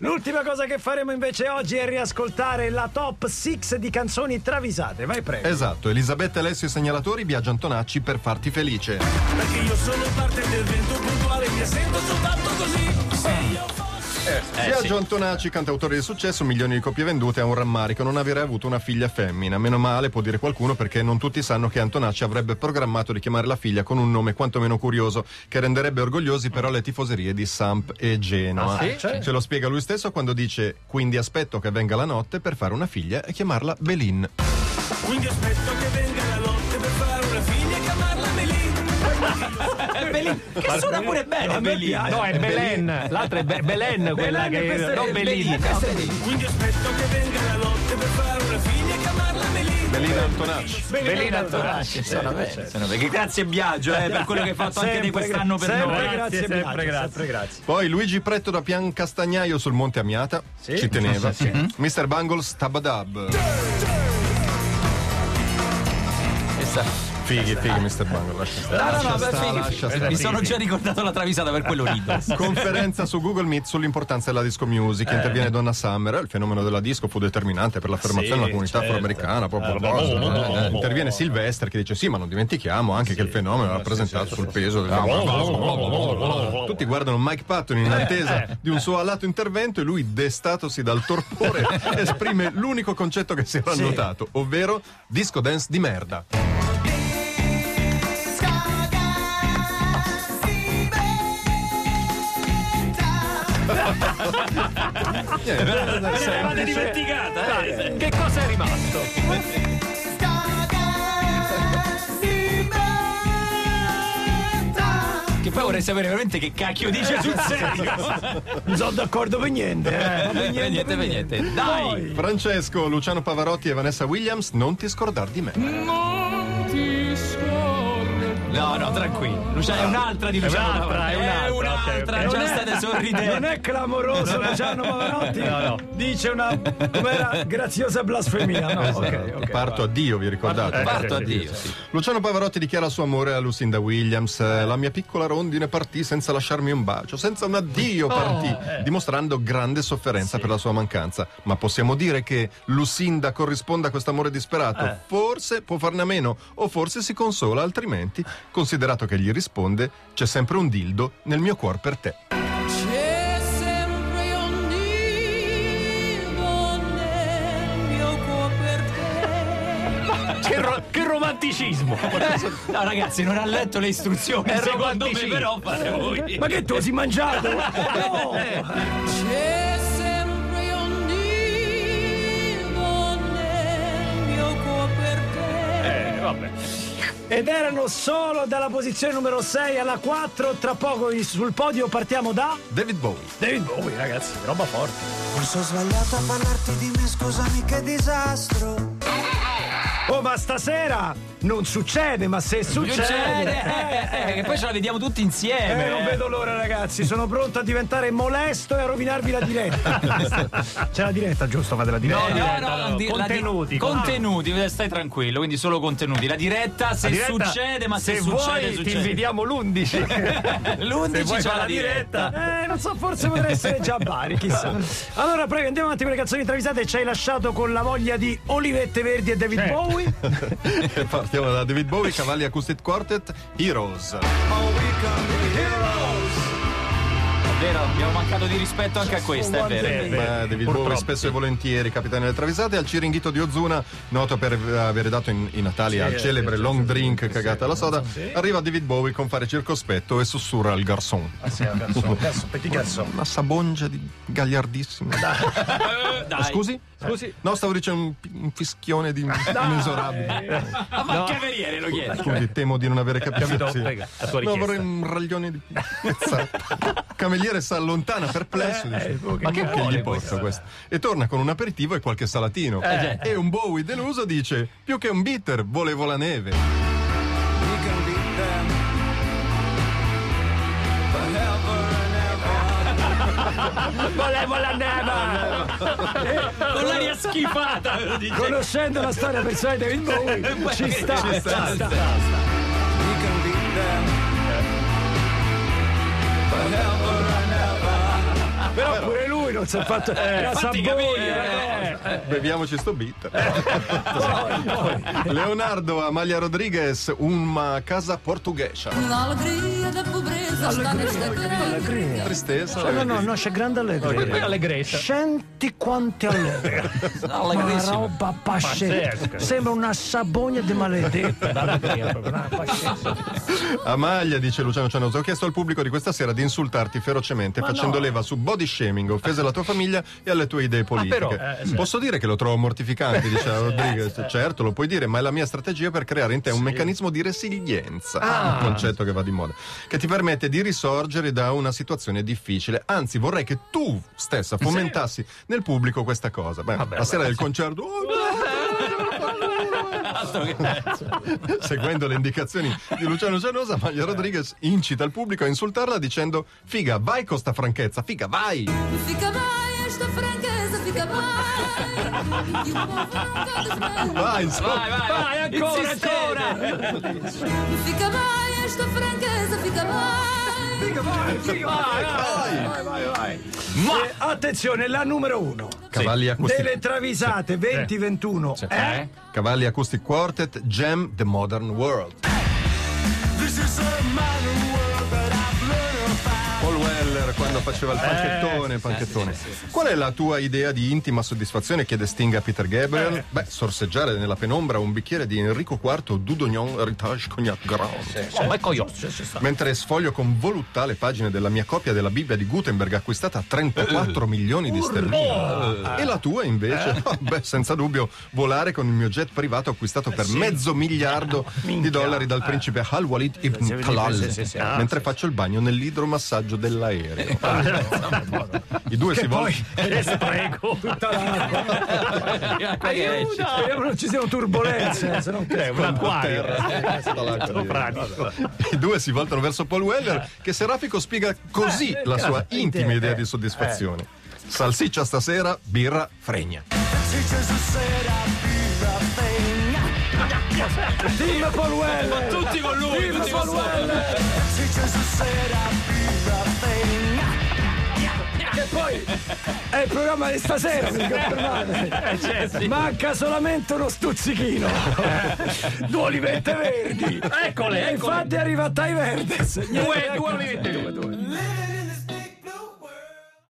L'ultima cosa che faremo invece oggi è riascoltare la top 6 di canzoni travisate. Vai prego. Esatto, Elisabetta Alessio e segnalatori, Biagio Antonacci per farti felice. Perché io sono parte del vento puntuale, mi sento soltanto così. Se io fossi. Biagio Antonacci, cantautore di successo, milioni di copie vendute, ha un rammarico non avere avuto una figlia femmina. Meno male, può dire qualcuno, perché non tutti sanno che Antonacci avrebbe programmato di chiamare la figlia con un nome quantomeno curioso, che renderebbe orgogliosi però le tifoserie di Samp e Genoa. Ah, sì? Cioè? Ce lo spiega lui stesso quando dice: Quindi aspetto che venga la notte per fare una figlia e chiamarla Belin. Quindi aspetto che venga la notte per fare una figlia e chiamarla Melì. Belin, che suona pure bene Belin. No, è Belen. L'altra è Be- Belen, quella Belen, che. è Non Belin. Belin. Quindi aspetto che venga la notte per fare una figlia e chiamarla Melì. Belin Antonacci. Belin Antonacci. Sono bene. Grazie Biagio eh, per quello che hai fatto anche di quest'anno per sempre noi. Grazie, Grazie, sempre sempre grazie. grazie. Sempre grazie. Poi Luigi Pretto da Pian Castagnaio sul Monte Amiata. Sì. Ci teneva. Mr. Bangles Tabadab. Questa- Fighi, fighi, Mr. Bangles. Lascia stare. No, no, no, fighi. lascia. Mi sono già ricordato la travisata per quello rido. Conferenza su Google Meet sull'importanza della disco music. Interviene Donna Summer. Il fenomeno della disco fu determinante per l'affermazione della comunità afroamericana. Proprio Eh, Interviene Sylvester che dice: Sì, ma non dimentichiamo anche che il fenomeno era rappresentato sul peso del. Tutti guardano Mike Patton in attesa di un suo alato intervento e lui, destatosi dal torpore, esprime l'unico concetto che si era notato, ovvero disco dance di merda. L'avevate dimenticata, eh? Che cosa è rimasto? Che poi vorrei sapere veramente che cacchio dice sul serio. Non sono d'accordo per niente. Eh. Per Per niente, per niente. Dai! Francesco, Luciano Pavarotti e Vanessa Williams, non ti scordar di me. No, no, tranquillo. Luciano, è un'altra di Luciano. un'altra, è È un'altra, un'altra, ok, ok. già state Non sorridendo. è clamoroso Luciano Pavarotti? No, no. Dice una com'era graziosa blasfemia. No, ok, ok. Parto a Dio, vi ricordate? Parto a sì, Dio, sì. Luciano Pavarotti dichiara il suo amore a Lucinda Williams. eh, La mia piccola rondine partì senza lasciarmi un bacio, senza un addio partì, dimostrando grande sofferenza per la sua mancanza. Ma possiamo dire che Lucinda corrisponde a questo amore disperato? Forse può farne a meno, o forse si consola, altrimenti, considerato che gli risponde, c'è sempre un dildo nel mio cuore per te. C'è sempre un dildo nel mio cuore per te. Che, ro- che romanticismo! No, ragazzi, non ha letto le istruzioni. È secondo me, romanticismo. però, fate voi. Ma che tu si mangiato? No! C'è Ed erano solo dalla posizione numero 6 alla 4. Tra poco sul podio partiamo da David Bowie. David Bowie, ragazzi. Roba forte. Forse ho sbagliato a parlarti di me, scusami che disastro. Oh, ma stasera non succede, ma se succede. Succede, eh, eh, che poi ce la vediamo tutti Eh, insieme. non vedo l'ora, ragazzi. Sono pronto a diventare molesto e a rovinarvi la diretta. C'è la diretta, giusto? Fate la diretta. No, no, diretta, no, no, di- la di- contenuti, contenuti, eh, stai tranquillo, quindi solo contenuti. La diretta se La diretta, succede, ma se, se succede, vuoi, ti succede. invitiamo l'11. L'11 Se vuoi c'è la la diretta. Eh, non so, forse potrei essere già a Bari, chissà. Allora, prego, andiamo avanti con le canzoni travisate. Ci hai lasciato con la voglia di Olivette Verdi e David Certo. Bowie. Partiamo da David Bowie, Cavalli Acoustic Quartet, Heroes. È vero, abbiamo mancato di rispetto anche a questa, è vero. Sì. Beh, David Purtroppo, Bowie spesso e volentieri capitano delle travisate al Ciringhito di Ozuna noto per avere dato in, i Natali al celebre long drink cagata alla soda arriva David Bowie con fare circospetto e sussurra al garçon Ah, sì, cazzo, cazzo, petit cazzo. una sabongia di gagliardissimo Eh, Dai. scusi? Scusi. no stavo dicendo un, un fischione di inesorabile Ah, ma il cameriere lo chiede. scusi temo di non avere capito Capito? Sì. La tua no vorrei un raglione di pizza cameriere si allontana perplesso dice, Ma che che gli porta questo? E torna con un aperitivo e qualche salatino. Eh. E un Bowie deluso dice: Più che un bitter, volevo la neve. Volevo la neve! Con l'aria schifata, ve lo dice. Conoscendo la storia personale di David Bowie, ci sta, ci sta. Però pure lui lui non si è fatto la fatti Saboia. capire, Beviamoci sto beat. Leonardo Amalia Rodriguez, uma casa portuguesa. A alegria da pobreza nesta terra. Tristezza. No, no, no, c'è grande Poi allegria. allegrezza. Senti quanti allegra. Una roba pazzesca. Sembra una sabogna di maledetta. Una. Amaglia, dice Luciano Cianoso, ho chiesto al pubblico di questa sera di insultarti ferocemente facendo leva su body shaming, offese alla tua famiglia e alle tue idee politiche. però, eh, Posso dire che lo trovo mortificante, dice Rodriguez. Certo, lo puoi dire, ma è la mia strategia per creare in te un meccanismo di resilienza, un concetto che va di moda, che ti permette di risorgere da una situazione difficile. Anzi, vorrei che tu stessa fomentassi nel pubblico questa cosa. Beh, la sera del concerto... "Oh, Seguendo le indicazioni di Luciano Cianosa, Maglia Rodriguez incita il pubblico a insultarla dicendo Figa, vai con sta franchezza, figa, vai! E o povo nunca desmaya. Vai. Vai, vai, vai, ancora, ancora. Fica bem esta franqueza, fica bem. E attenzione, la numero uno. Cavalli Acoustic, Delle travisate 2021. Eh? Eh? Cavalli Acoustic Quartet, Jam the Modern World. Paul Weller quando faceva il panchettone, panchettone. Qual è la tua idea di intima soddisfazione? chiede Sting a Peter Gabriel. Beh, sorseggiare nella penombra un bicchiere di Enrico IV Dudognon Heritage Cognac Grand. Oh, ma coglio. Mentre sfoglio con voluttà le pagine della mia copia della Bibbia di Gutenberg acquistata a 34 milioni di sterline. E la tua invece? Oh, beh, senza dubbio, volare con il mio jet privato acquistato per mezzo miliardo di dollari dal principe Al-Walid ibn Talal. Mentre faccio il bagno nell'idromassaggio dell'aereo. I due si voltano. Che spreco. Tutta l'acqua. Che. Speriamo non ci siano turbolenze, se non Eh, un acquario. Pratico. I due si voltano verso Paul Weller che Serafico spiega così la sua intima idea di soddisfazione. Salsiccia stasera, birra fregna. Team Paul Weller! Tutti con lui, tutti Paul con lui. Weller! Che poi è il programma di stasera, mi confermate? Manca solamente uno stuzzichino. Due olivette verdi. Eccole, E eccole. infatti è arriva Tai Verdes. Due, due olivette.